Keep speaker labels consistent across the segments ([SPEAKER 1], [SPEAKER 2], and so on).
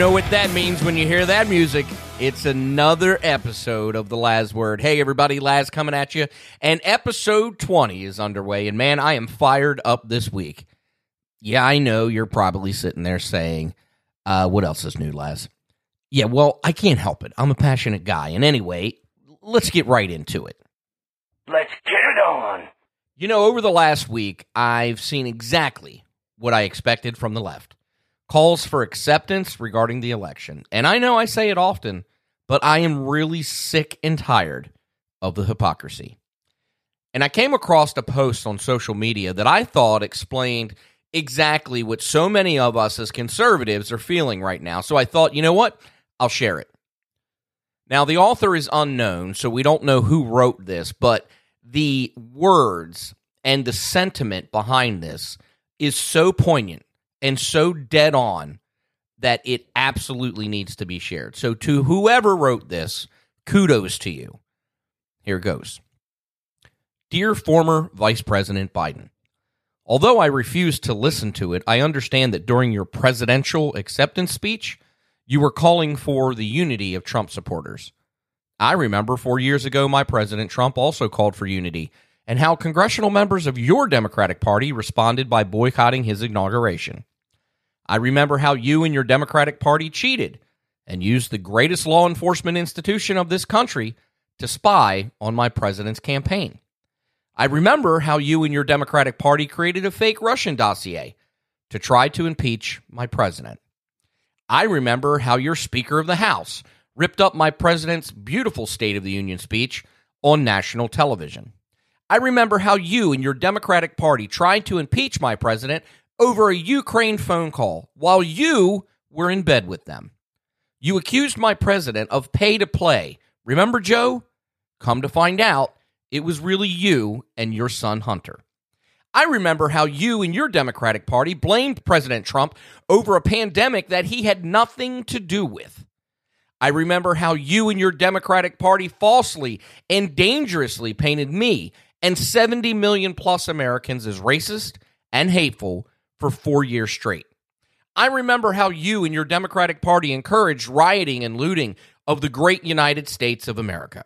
[SPEAKER 1] know what that means when you hear that music. It's another episode of The Laz Word. Hey, everybody, Laz coming at you. And episode 20 is underway. And man, I am fired up this week. Yeah, I know you're probably sitting there saying, uh, what else is new, Laz? Yeah, well, I can't help it. I'm a passionate guy. And anyway, let's get right into it.
[SPEAKER 2] Let's get it on.
[SPEAKER 1] You know, over the last week, I've seen exactly what I expected from the left calls for acceptance regarding the election. And I know I say it often, but I am really sick and tired of the hypocrisy. And I came across a post on social media that I thought explained exactly what so many of us as conservatives are feeling right now. So I thought, you know what? I'll share it. Now, the author is unknown, so we don't know who wrote this, but the words and the sentiment behind this is so poignant and so dead on that it absolutely needs to be shared. So, to whoever wrote this, kudos to you. Here goes Dear former Vice President Biden, although I refuse to listen to it, I understand that during your presidential acceptance speech, you were calling for the unity of Trump supporters. I remember four years ago, my President Trump also called for unity, and how congressional members of your Democratic Party responded by boycotting his inauguration. I remember how you and your Democratic Party cheated and used the greatest law enforcement institution of this country to spy on my president's campaign. I remember how you and your Democratic Party created a fake Russian dossier to try to impeach my president. I remember how your Speaker of the House ripped up my president's beautiful State of the Union speech on national television. I remember how you and your Democratic Party tried to impeach my president over a Ukraine phone call while you were in bed with them. You accused my president of pay to play. Remember, Joe? Come to find out, it was really you and your son Hunter. I remember how you and your Democratic Party blamed President Trump over a pandemic that he had nothing to do with. I remember how you and your Democratic Party falsely and dangerously painted me and 70 million plus Americans as racist and hateful for four years straight. I remember how you and your Democratic Party encouraged rioting and looting of the great United States of America.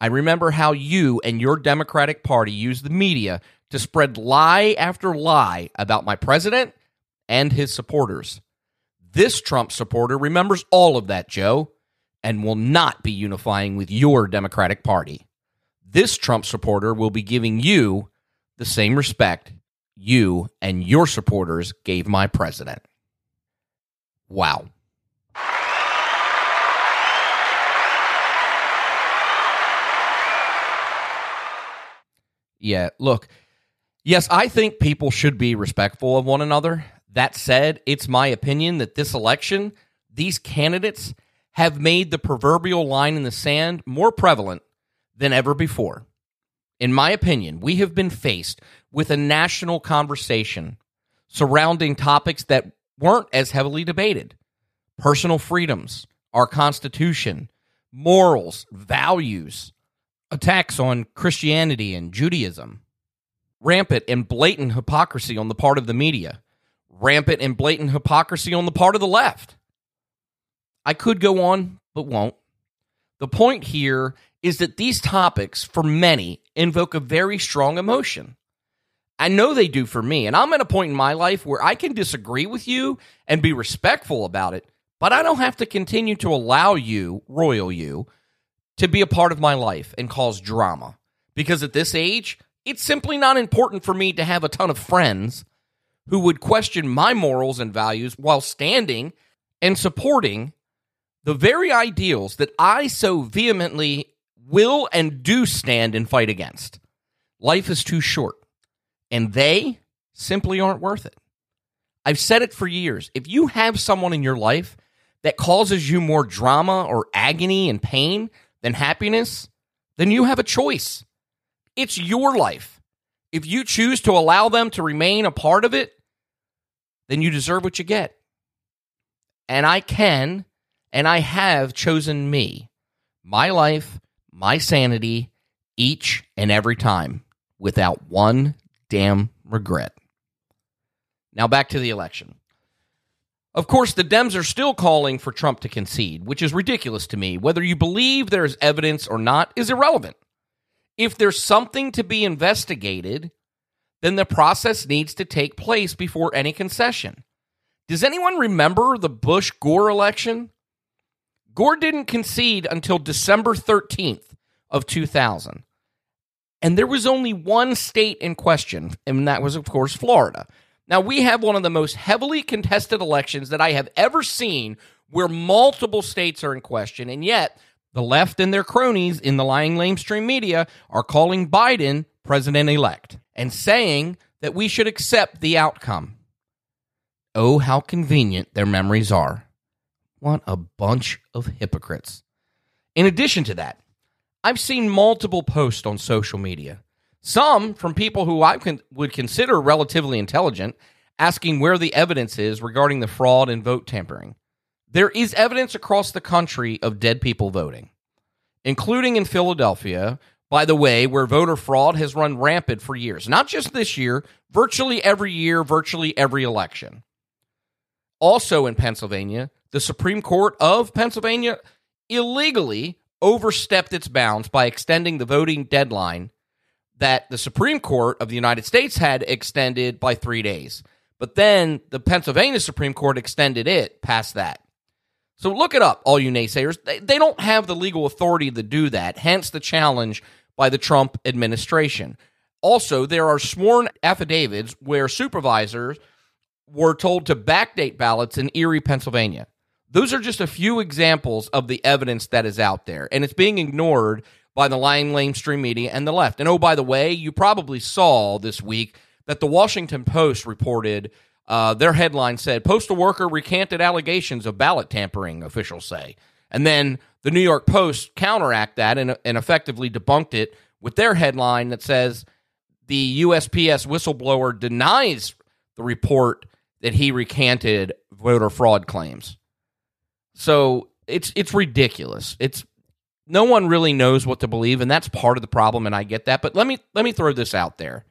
[SPEAKER 1] I remember how you and your Democratic Party used the media to spread lie after lie about my president and his supporters. This Trump supporter remembers all of that, Joe, and will not be unifying with your Democratic Party. This Trump supporter will be giving you the same respect you and your supporters gave my president. Wow. Yeah, look, yes, I think people should be respectful of one another. That said, it's my opinion that this election, these candidates have made the proverbial line in the sand more prevalent than ever before. In my opinion, we have been faced with a national conversation surrounding topics that weren't as heavily debated personal freedoms, our Constitution, morals, values, attacks on Christianity and Judaism, rampant and blatant hypocrisy on the part of the media, rampant and blatant hypocrisy on the part of the left. I could go on, but won't. The point here is that these topics, for many, invoke a very strong emotion. I know they do for me. And I'm at a point in my life where I can disagree with you and be respectful about it, but I don't have to continue to allow you, royal you, to be a part of my life and cause drama. Because at this age, it's simply not important for me to have a ton of friends who would question my morals and values while standing and supporting the very ideals that I so vehemently will and do stand and fight against. Life is too short and they simply aren't worth it. I've said it for years. If you have someone in your life that causes you more drama or agony and pain than happiness, then you have a choice. It's your life. If you choose to allow them to remain a part of it, then you deserve what you get. And I can and I have chosen me, my life, my sanity, each and every time without one damn regret. Now back to the election. Of course, the Dems are still calling for Trump to concede, which is ridiculous to me. Whether you believe there is evidence or not is irrelevant. If there's something to be investigated, then the process needs to take place before any concession. Does anyone remember the Bush Gore election? Gore didn't concede until December 13th of 2000. And there was only one state in question, and that was, of course, Florida. Now, we have one of the most heavily contested elections that I have ever seen where multiple states are in question, and yet the left and their cronies in the lying lamestream media are calling Biden president elect and saying that we should accept the outcome. Oh, how convenient their memories are. What a bunch of hypocrites. In addition to that, I've seen multiple posts on social media, some from people who I would consider relatively intelligent, asking where the evidence is regarding the fraud and vote tampering. There is evidence across the country of dead people voting, including in Philadelphia, by the way, where voter fraud has run rampant for years. Not just this year, virtually every year, virtually every election. Also in Pennsylvania, the Supreme Court of Pennsylvania illegally overstepped its bounds by extending the voting deadline that the Supreme Court of the United States had extended by three days. But then the Pennsylvania Supreme Court extended it past that. So look it up, all you naysayers. They, they don't have the legal authority to do that, hence the challenge by the Trump administration. Also, there are sworn affidavits where supervisors were told to backdate ballots in Erie, Pennsylvania. Those are just a few examples of the evidence that is out there, and it's being ignored by the lying lamestream media and the left. And oh, by the way, you probably saw this week that the Washington Post reported uh, their headline said postal worker recanted allegations of ballot tampering. Officials say, and then the New York Post counteract that and, and effectively debunked it with their headline that says the USPS whistleblower denies the report that he recanted voter fraud claims. So it's it's ridiculous. It's no one really knows what to believe, and that's part of the problem, and I get that. But let me let me throw this out there.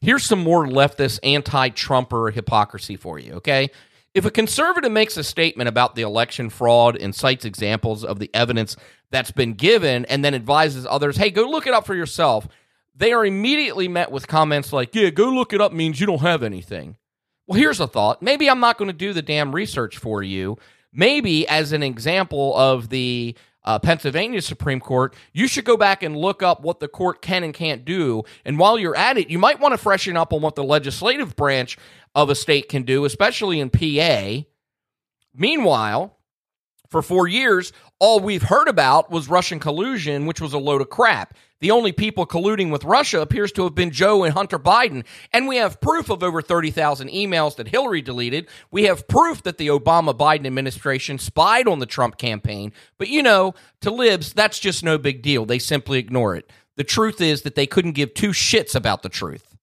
[SPEAKER 1] Here's some more leftist anti-Trumper hypocrisy for you, okay? If a conservative makes a statement about the election fraud and cites examples of the evidence that's been given and then advises others, hey, go look it up for yourself, they are immediately met with comments like, yeah, go look it up means you don't have anything. Well, here's a thought. Maybe I'm not going to do the damn research for you. Maybe, as an example of the uh, Pennsylvania Supreme Court, you should go back and look up what the court can and can't do. And while you're at it, you might want to freshen up on what the legislative branch of a state can do, especially in PA. Meanwhile, for four years, all we've heard about was Russian collusion, which was a load of crap. The only people colluding with Russia appears to have been Joe and Hunter Biden. And we have proof of over 30,000 emails that Hillary deleted. We have proof that the Obama Biden administration spied on the Trump campaign. But you know, to libs, that's just no big deal. They simply ignore it. The truth is that they couldn't give two shits about the truth.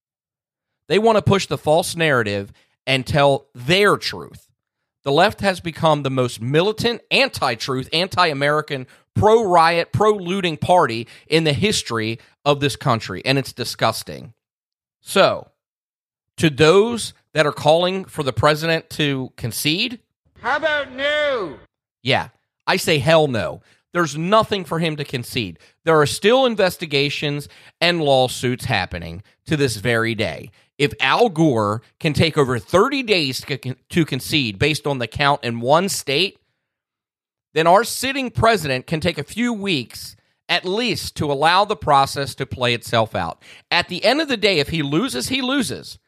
[SPEAKER 1] They want to push the false narrative and tell their truth. The left has become the most militant, anti truth, anti American, pro riot, pro looting party in the history of this country, and it's disgusting. So, to those that are calling for the president to concede,
[SPEAKER 2] How about no?
[SPEAKER 1] yeah, I say hell no. There's nothing for him to concede. There are still investigations and lawsuits happening to this very day. If Al Gore can take over 30 days to, concede based on the count in one state, then our sitting president can take a few weeks at least to allow the process to play itself out. At the end of the day, if he loses, he loses.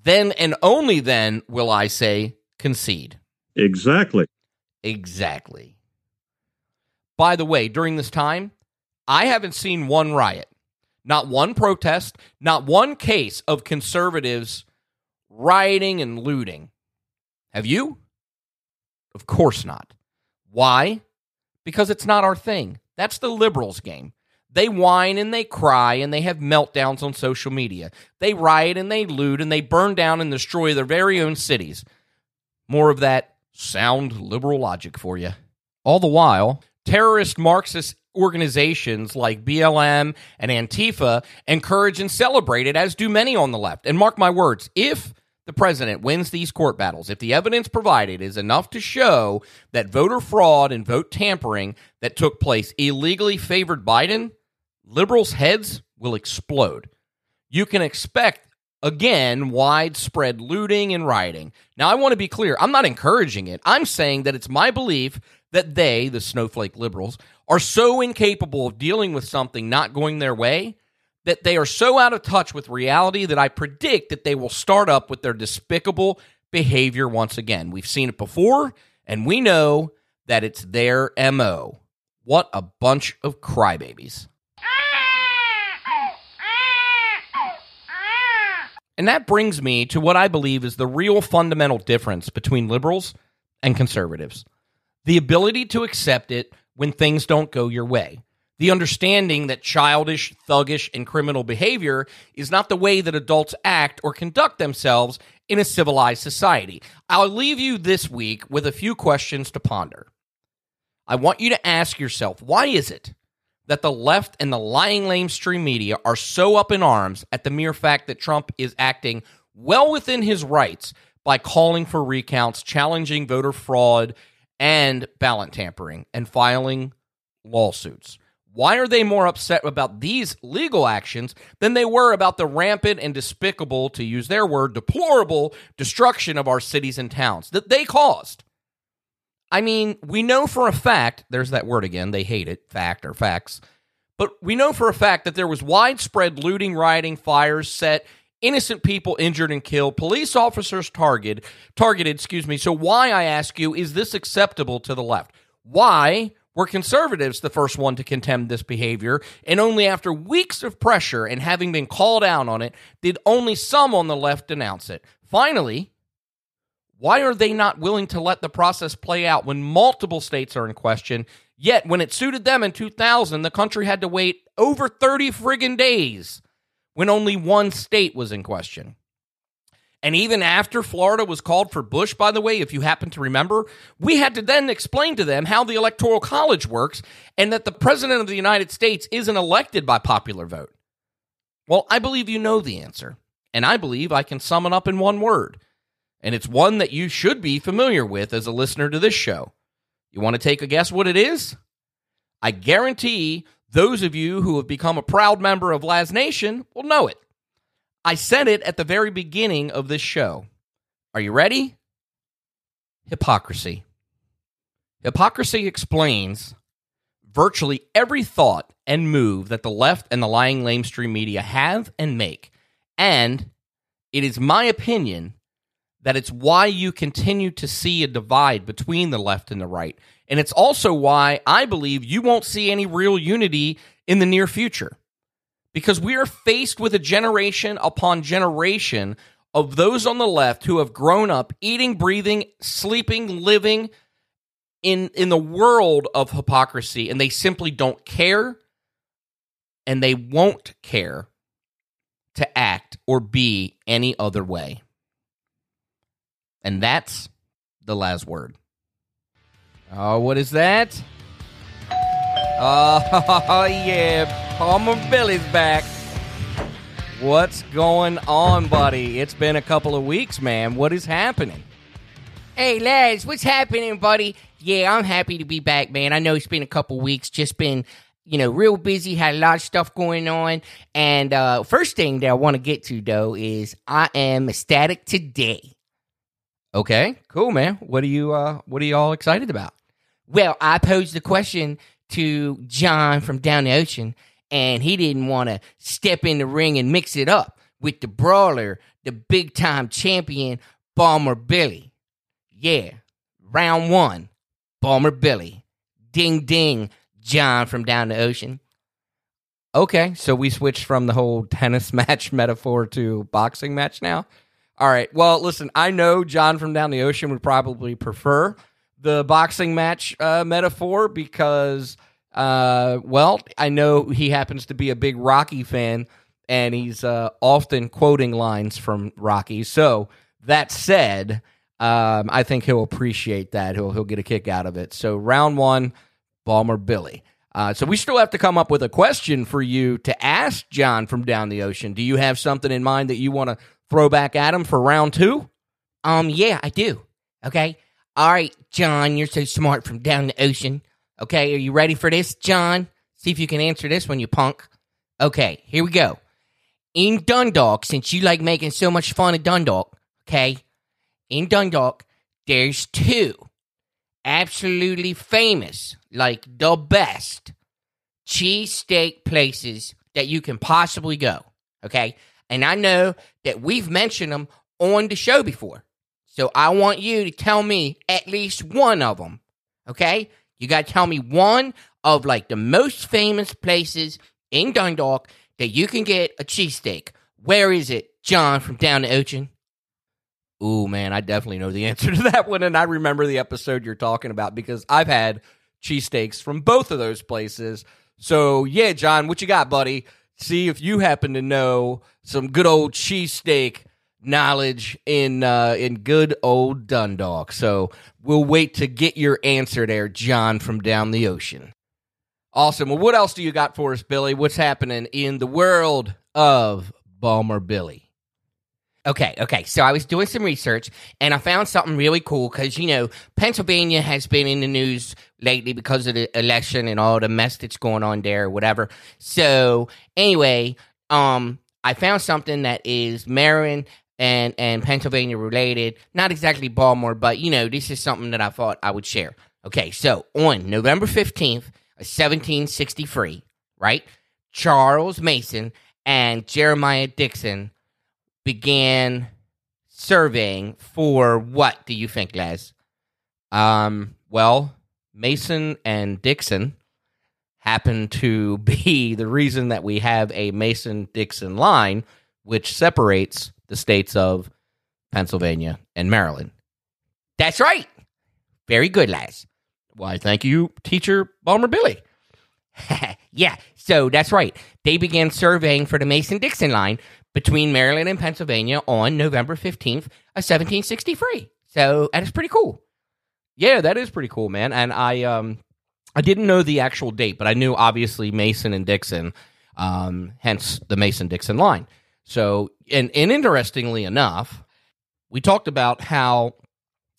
[SPEAKER 1] Then and only then will I say concede.
[SPEAKER 3] Exactly.
[SPEAKER 1] Exactly. By the way, during this time, I haven't seen one riot, not one protest, not one case of conservatives rioting and looting. Have you? Of course not. Why? Because it's not our thing. That's the liberals' game. They whine and they cry and they have meltdowns on social media. They riot and they loot and they burn down and destroy their very own cities. More of that sound liberal logic for you. All the while, terrorist Marxist organizations like BLM and Antifa encourage and celebrate it, as do many on the left. And mark my words, if the president wins these court battles, if the evidence provided is enough to show that voter fraud and vote tampering that took place illegally favored Biden, liberals' heads will explode. You can expect again widespread looting and rioting. Now, I want to be clear. I'm not encouraging it. I'm saying that it's my belief that they, the snowflake liberals, are so incapable of dealing with something not going their way that they are so out of touch with reality that I predict that they will start up with their despicable behavior once again. We've seen it before, and we know that it's their MO. What a bunch of crybabies. And that brings me to what I believe is the real fundamental difference between liberals and conservatives the ability to accept it when things don't go your way. The understanding that childish, thuggish, and criminal behavior is not the way that adults act or conduct themselves in a civilized society. I'll leave you this week with a few questions to ponder. I want you to ask yourself why is it that the left and the lying lamestream media are so up in arms at the mere fact that Trump is acting well within his rights by calling for recounts, challenging voter fraud and ballot tampering, and filing lawsuits? Why are they more upset about these legal actions than they were about the rampant and despicable, to use their word, deplorable destruction of our cities and towns that they caused? I mean, we know for a fact, there's that word again, they hate it, fact or facts, but we know for a fact that there was widespread looting, rioting, fires set, innocent people injured and killed, police officers targeted, targeted, excuse me. So why I ask you, is this acceptable to the left? Why were conservatives the first one to condemn this behavior, and only after weeks of pressure and having been called out on it did only some on the left denounce it. Finally, why are they not willing to let the process play out when multiple states are in question? Yet, when it suited them in 2000, the country had to wait over 30 friggin' days when only one state was in question. And even after Florida was called for Bush, by the way, if you happen to remember, we had to then explain to them how the Electoral College works and that the President of the United States isn't elected by popular vote. Well, I believe you know the answer. And I believe I can sum it up in one word. And it's one that you should be familiar with as a listener to this show. You want to take a guess what it is? I guarantee those of you who have become a proud member of Laz Nation will know it. I said it at the very beginning of this show. Are you ready? Hypocrisy. Hypocrisy explains virtually every thought and move that the left and the lying lamestream media have and make. And it is my opinion that it's why you continue to see a divide between the left and the right. And it's also why I believe you won't see any real unity in the near future because we are faced with a generation upon generation of those on the left who have grown up eating, breathing, sleeping, living in in the world of hypocrisy and they simply don't care and they won't care to act or be any other way. And that's the last word. Oh, what is that? Oh, yeah. Bawlmer Billy's back. What's going on, buddy? It's been a couple of weeks, man. What is happening?
[SPEAKER 3] Hey, Laz, what's happening, buddy? Yeah, I'm happy to be back, man. I know it's been a couple weeks, just been, you know, real busy, had a lot of stuff going on. And uh, first thing that I want to get to, though, is I am ecstatic today.
[SPEAKER 1] Okay, cool, man. What are you uh what are you all excited about?
[SPEAKER 3] Well, I posed the question to Jon from down the ocean, and he didn't want to step in the ring and mix it up with the brawler, the big time champion, Bawlmer Billy. Yeah, round one, Bawlmer Billy. Ding ding, Jon from down the ocean.
[SPEAKER 1] Okay, so we switched from the whole tennis match metaphor to boxing match now. All right. Well, listen, I know Jon from down the ocean would probably prefer the boxing match uh, metaphor because, uh, well, I know he happens to be a big Rocky fan and he's uh, often quoting lines from Rocky. So that said, um, I think he'll appreciate that. He'll he'll get a kick out of it. So round one, Bawlmer Billy. Uh, so we still have to come up with a question for you to ask Jon from down the ocean. Do you have something in mind that you want to throw back at him for round two?
[SPEAKER 3] Um, yeah, I do. Okay. All right, Jon, you're so smart from down the ocean. Okay, are you ready for this, Jon? See if you can answer this one, you punk. Okay, here we go. In Dundalk, since you like making so much fun of Dundalk, okay, in Dundalk, there's two absolutely famous, like the best cheesesteak places that you can possibly go. Okay. And I know that we've mentioned them on the show before. So I want you to tell me at least one of them. Okay. You got to tell me one of like the most famous places in Dundalk that you can get a cheesesteak. Where is it, Jon from down the ocean?
[SPEAKER 1] Ooh, man, I definitely know the answer to that one. And I remember the episode you're talking about because I've had cheesesteaks from both of those places. So, yeah, Jon, what you got, buddy? See if you happen to know some good old cheesesteak knowledge in uh, in good old Dundalk. So we'll wait to get your answer there, Jon, from down the ocean. Awesome. Well, what else do you got for us, Billy? What's happening in the world of Bawlmer Billy?
[SPEAKER 3] Okay, okay. So I was doing some research and I found something really cool because, you know, Pennsylvania has been in the news lately because of the election and all the mess that's going on there or whatever. So, anyway, um, I found something that is Maryland and, and Pennsylvania related. Not exactly Baltimore, but, you know, this is something that I thought I would share. Okay, so on November 15th, 1763, right? Charles Mason and Jeremiah Dixon began surveying for what do you think, Laz?
[SPEAKER 1] Um, well, Mason and Dixon happen to be the reason that we have a Mason Dixon line, which separates the states of Pennsylvania and Maryland.
[SPEAKER 3] That's right. Very good, Laz.
[SPEAKER 1] Why, thank you, teacher Bawlmer Billy.
[SPEAKER 3] yeah, so that's right. They began surveying for the Mason Dixon line between Maryland and Pennsylvania on November 15th of 1763. So that is pretty cool.
[SPEAKER 1] Yeah, that is pretty cool, man. And I um I didn't know the actual date, but I knew obviously Mason and Dixon, um, hence the Mason Dixon line. So and, and interestingly enough, we talked about how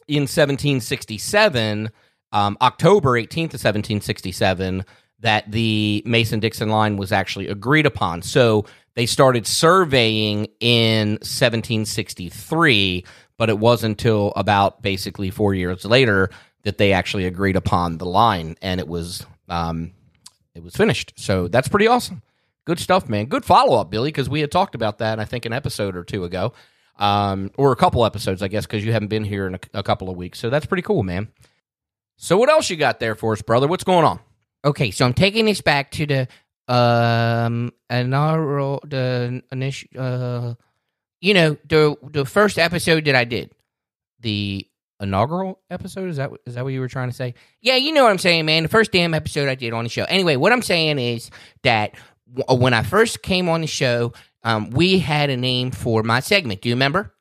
[SPEAKER 1] in 1767, um, October 18th of 1767, that the Mason Dixon line was actually agreed upon. So they started surveying in 1763, but it wasn't until about basically four years later that they actually agreed upon the line, and it was um, it was finished. So that's pretty awesome. Good stuff, man. Good follow up, Billy, because we had talked about that I think an episode or two ago, um, or a couple episodes, I guess, because you haven't been here in a, a couple of weeks. So that's pretty cool, man. So what else you got there for us, brother? What's going on?
[SPEAKER 3] Okay, so I'm taking this back to the um inaugural the initial uh you know the the first episode that I did the
[SPEAKER 1] inaugural episode is that is that what you were trying to say
[SPEAKER 3] yeah you know what I'm saying man the first damn episode I did on the show anyway what I'm saying is that when I first came on the show um we had a name for my segment. Do you remember?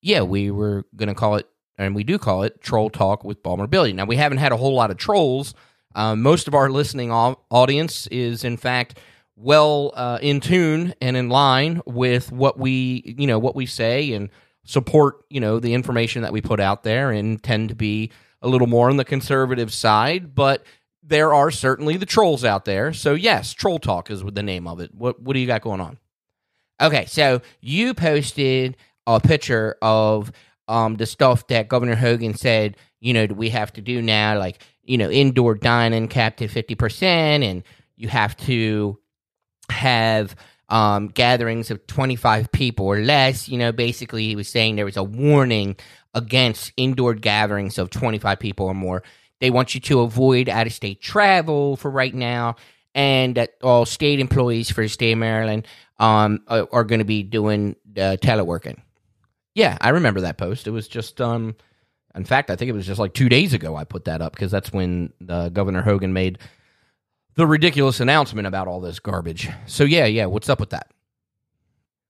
[SPEAKER 1] Yeah we were gonna call it and we do call it troll talk with Bawlmer Billy. Now we haven't had a whole lot of trolls. Um, most of our listening audience is, in fact, well uh, in tune and in line with what we, you know, what we say and support, you know, the information that we put out there and tend to be a little more on the conservative side. But there are certainly the trolls out there. So yes, troll talk is the name of it. What what do you got going on?
[SPEAKER 3] Okay, so you posted a picture of um, the stuff that Governor Hogan said, you know, we have to do now, like you know, indoor dining capped at 50%, and you have to have um, gatherings of 25 people or less. You know, basically, he was saying there was a warning against indoor gatherings of 25 people or more. They want you to avoid out of state travel for right now, and that all state employees for the state of Maryland um, are, are going to be doing uh, teleworking.
[SPEAKER 1] Yeah, I remember that post. It was just um, in fact, I think it was just like two days ago I put that up because that's when uh, Governor Hogan made the ridiculous announcement about all this garbage. So, yeah, yeah, what's up with that?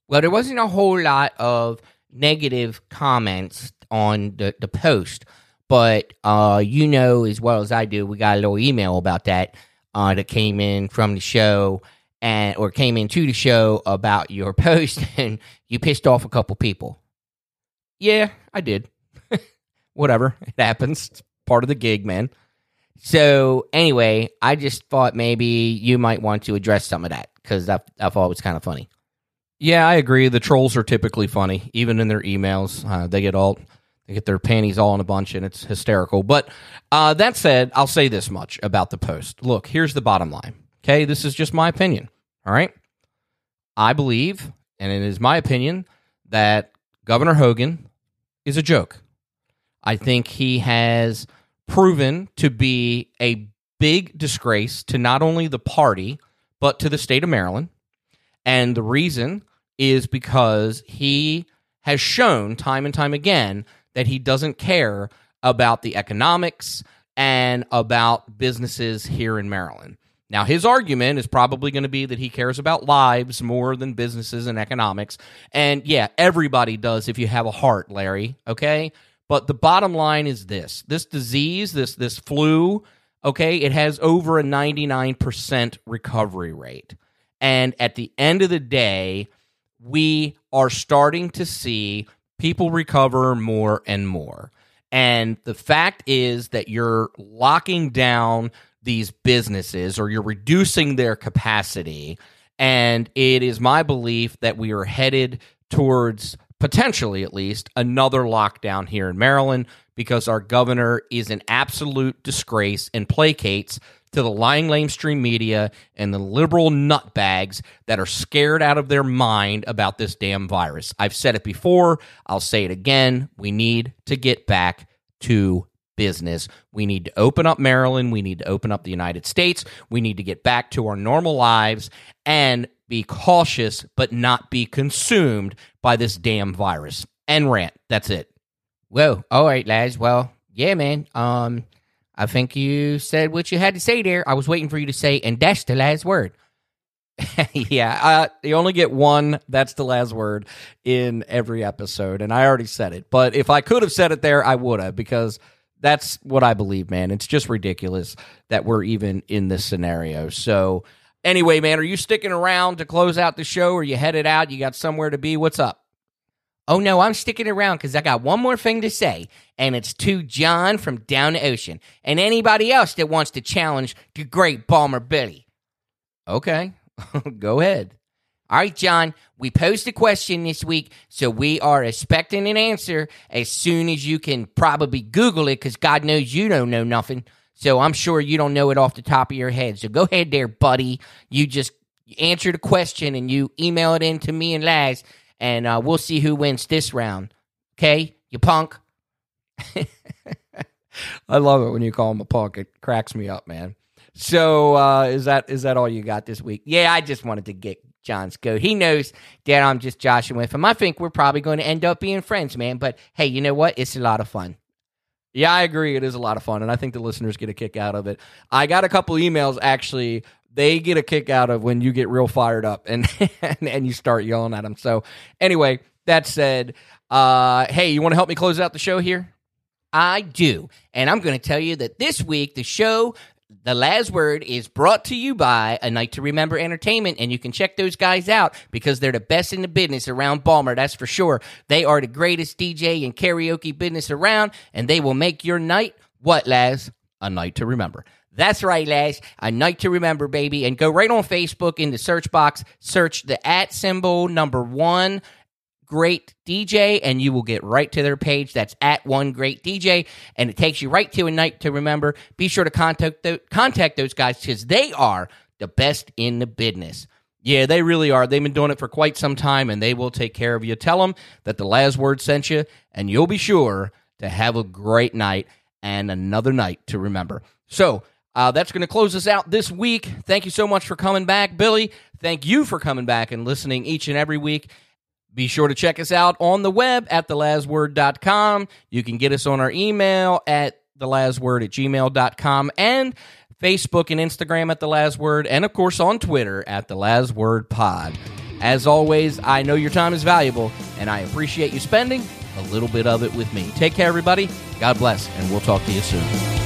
[SPEAKER 3] Well, there wasn't a whole lot of negative comments on the, the post, but uh, you know as well as I do, we got a little email about that uh, that came in from the show. and or came into the show about your post and you pissed off a couple people.
[SPEAKER 1] Yeah, I did. Whatever. It happens. It's part of the gig, man.
[SPEAKER 3] So anyway, I just thought maybe you might want to address some of that because I, I thought it was kind of funny.
[SPEAKER 1] Yeah, I agree. The trolls are typically funny, even in their emails. Uh, they get all they get their panties all in a bunch, and it's hysterical. But uh, that said, I'll say this much about the post. Look, here's the bottom line. Okay, this is just my opinion. All right, I believe, and it is my opinion that Governor Hogan is a joke. I think he has proven to be a big disgrace to not only the party but to the state of Maryland. And the reason is because he has shown time and time again that he doesn't care about the economics and about businesses here in Maryland. Now, his argument is probably going to be that he cares about lives more than businesses and economics. And yeah, everybody does if you have a heart, Larry, okay? But the bottom line is this this disease, this, this flu, okay, it has over a 99% recovery rate. And at the end of the day, we are starting to see people recover more and more. And the fact is that you're locking down these businesses or you're reducing their capacity. And it is my belief that we are headed towards potentially, at least, another lockdown here in Maryland because our governor is an absolute disgrace and placates to the lying lamestream media and the liberal nutbags that are scared out of their mind about this damn virus. I've said it before, I'll say it again. We need to get back to business. We need to open up Maryland. We need to open up the United States. We need to get back to our normal lives and be cautious, but not be consumed by this damn virus. And rant. That's it.
[SPEAKER 3] Whoa. All right, Laz. Well, yeah, man. Um, I think you said what you had to say there. I was waiting for you to say, and that's the last word.
[SPEAKER 1] yeah, uh, you only get one. That's the last word in every episode, and I already said it. But if I could have said it there, I would have because that's what I believe, man. It's just ridiculous that we're even in this scenario. So, anyway, man, are you sticking around to close out the show? Or you headed out? You got somewhere to be? What's up?
[SPEAKER 3] Oh no, I'm sticking around because I got one more thing to say, and it's to Jon from down the ocean and anybody else that wants to challenge the great Bawlmer Billy.
[SPEAKER 1] Okay, go ahead.
[SPEAKER 3] All right, Jon, we posed a question this week, so we are expecting an answer as soon as you can probably Google it because God knows you don't know nothing. So I'm sure you don't know it off the top of your head. So go ahead there, buddy. You just answer the question and you email it in to me and Laz and uh, we'll see who wins this round. Okay, you punk.
[SPEAKER 1] I love it when you call him a punk. It cracks me up, man. So uh, is that is that all you got this week?
[SPEAKER 3] Yeah, I just wanted to get Jon's goat. He knows that I'm just joshing with him. I think we're probably going to end up being friends, man. But hey, you know what? It's a lot of fun.
[SPEAKER 1] Yeah, I agree. It is a lot of fun, and I think the listeners get a kick out of it. I got a couple emails actually they get a kick out of when you get real fired up and and, and you start yelling at them. So anyway, that said, uh, hey, you want to help me close out the show here?
[SPEAKER 3] I do, and I'm going to tell you that this week the show. The last word is brought to you by A Night to Remember Entertainment, and you can check those guys out because they're the best in the business around Balmer, that's for sure. They are the greatest DJ and karaoke business around, and they will make your night what, Laz?
[SPEAKER 1] A night to remember.
[SPEAKER 3] That's right, Laz. A night to remember, baby. And go right on Facebook in the search box, search the at symbol number one great DJ, and you will get right to their page. That's at one great DJ, and it takes you right to a night to remember. Be sure to contact the, contact those guys because they are the best in the business.
[SPEAKER 1] Yeah, they really are. They've been doing it for quite some time, and they will take care of you. Tell them that the last word sent you, and you'll be sure to have a great night and another night to remember. So uh, that's going to close us out this week. Thank you so much for coming back, Billy. Thank you for coming back and listening each and every week. Be sure to check us out on the web at thelastword.com. You can get us on our email at thelastword at gmail.com and Facebook and Instagram at the last word, and of course on Twitter at the last word pod. As always, I know your time is valuable, and I appreciate you spending a little bit of it with me. Take care, everybody. God bless, and we'll talk to you soon.